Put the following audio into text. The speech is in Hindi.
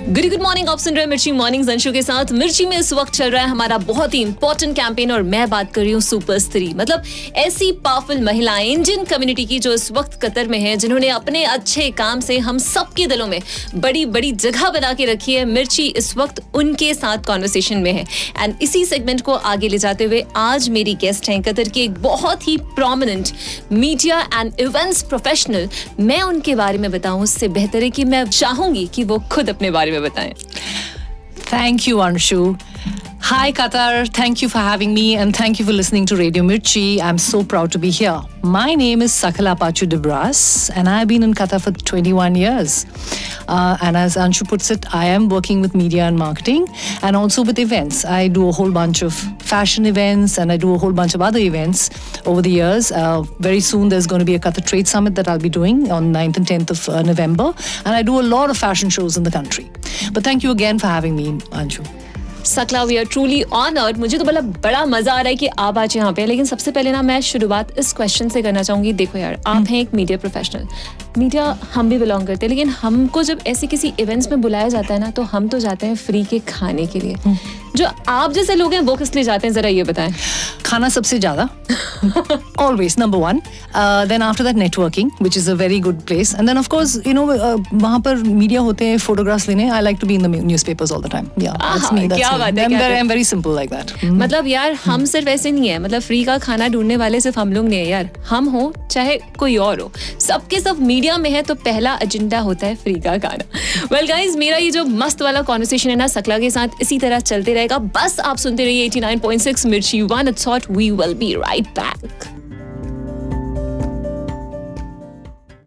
गुड गुड मॉर्निंग आप सुन रहे हैं मिर्ची मॉर्निंग अंशु के साथ। मिर्ची में इस वक्त चल रहा है हमारा बहुत ही इंपॉर्टेंट कैंपेन और मैं बात कर रही हूँ सुपर स्त्री मतलब ऐसी पावरफुल महिलाएँ इंडियन कम्युनिटी की जो इस वक्त कतर में है, जिन्होंने अपने अच्छे काम से हम सबके दिलों में बड़ी बड़ी जगह बना के रखी है, मिर्ची इस वक्त उनके साथ कॉन्वर्सेशन में है। एंड इसी सेगमेंट को आगे ले जाते हुए आज मेरी गेस्ट हैं कतर की एक बहुत ही prominent media and events professional मैं उनके बारे में बताऊँ, उससे बेहतर है कि मैं चाहूँगी कि वो खुद अपने बारे में बताएं Thank you, Anshu. Hi, Qatar. Thank you for having me and thank you for listening to Radio Mirchi. I'm so proud to be here. My name is Sakala Pachu Debras and I've been in Qatar for 21 years. Uh, and as Anshu puts it, I am working with media and marketing and also with events. I do a whole bunch of fashion events and I do a whole bunch of other events over the years. Uh, very soon, there's going to be a Qatar Trade Summit that I'll be doing on 9th and 10th of uh, November. And I do a lot of fashion shows in the country. But thank you again for having me, Anshu. सकला वी आर ट्रूली ऑनर्ड मुझे तो बड़ा बड़ा मज़ा आ रहा है कि आप आज यहाँ पे लेकिन सबसे पहले ना मैं शुरुआत इस क्वेश्चन से करना चाहूँगी। देखो यार आप हैं एक मीडिया प्रोफेशनल मीडिया हम भी बिलोंग करते हैं लेकिन हमको जब ऐसे किसी इवेंट्स में बुलाया जाता है ना तो हम तो जाते हैं फ्री के खाने के लिए। जो आप जैसे लोग हैं वो किस लिए जाते हैं? जरा ये बताएँ। खाना सबसे ज़्यादा? Always number one then after that networking which is a very good place and then of you know वहाँ पर मीडिया होते हैं फोटोग्राफ्स लेने। I like to be in newspapers all the simple like that मतलब यार हम सिर्फ़ ऐसे नहीं है। मतलब फ्री का खाना ढूँढने वाले सिर्फ़ हम लोग नहीं है यार। हम हो चाहे कोई और हो। सबके सब मीडिया में है तो पहला एजेंडा होता है फ्री का खाना। वेल गाइज़ मेरा ये जो मस्त वाला कॉन्वर्सेशन है ना सकला के साथ इसी तरह चलते रहेगा। बस आप सुनते रहिए eighty nine point six Mirchi one sorry hot we will be right back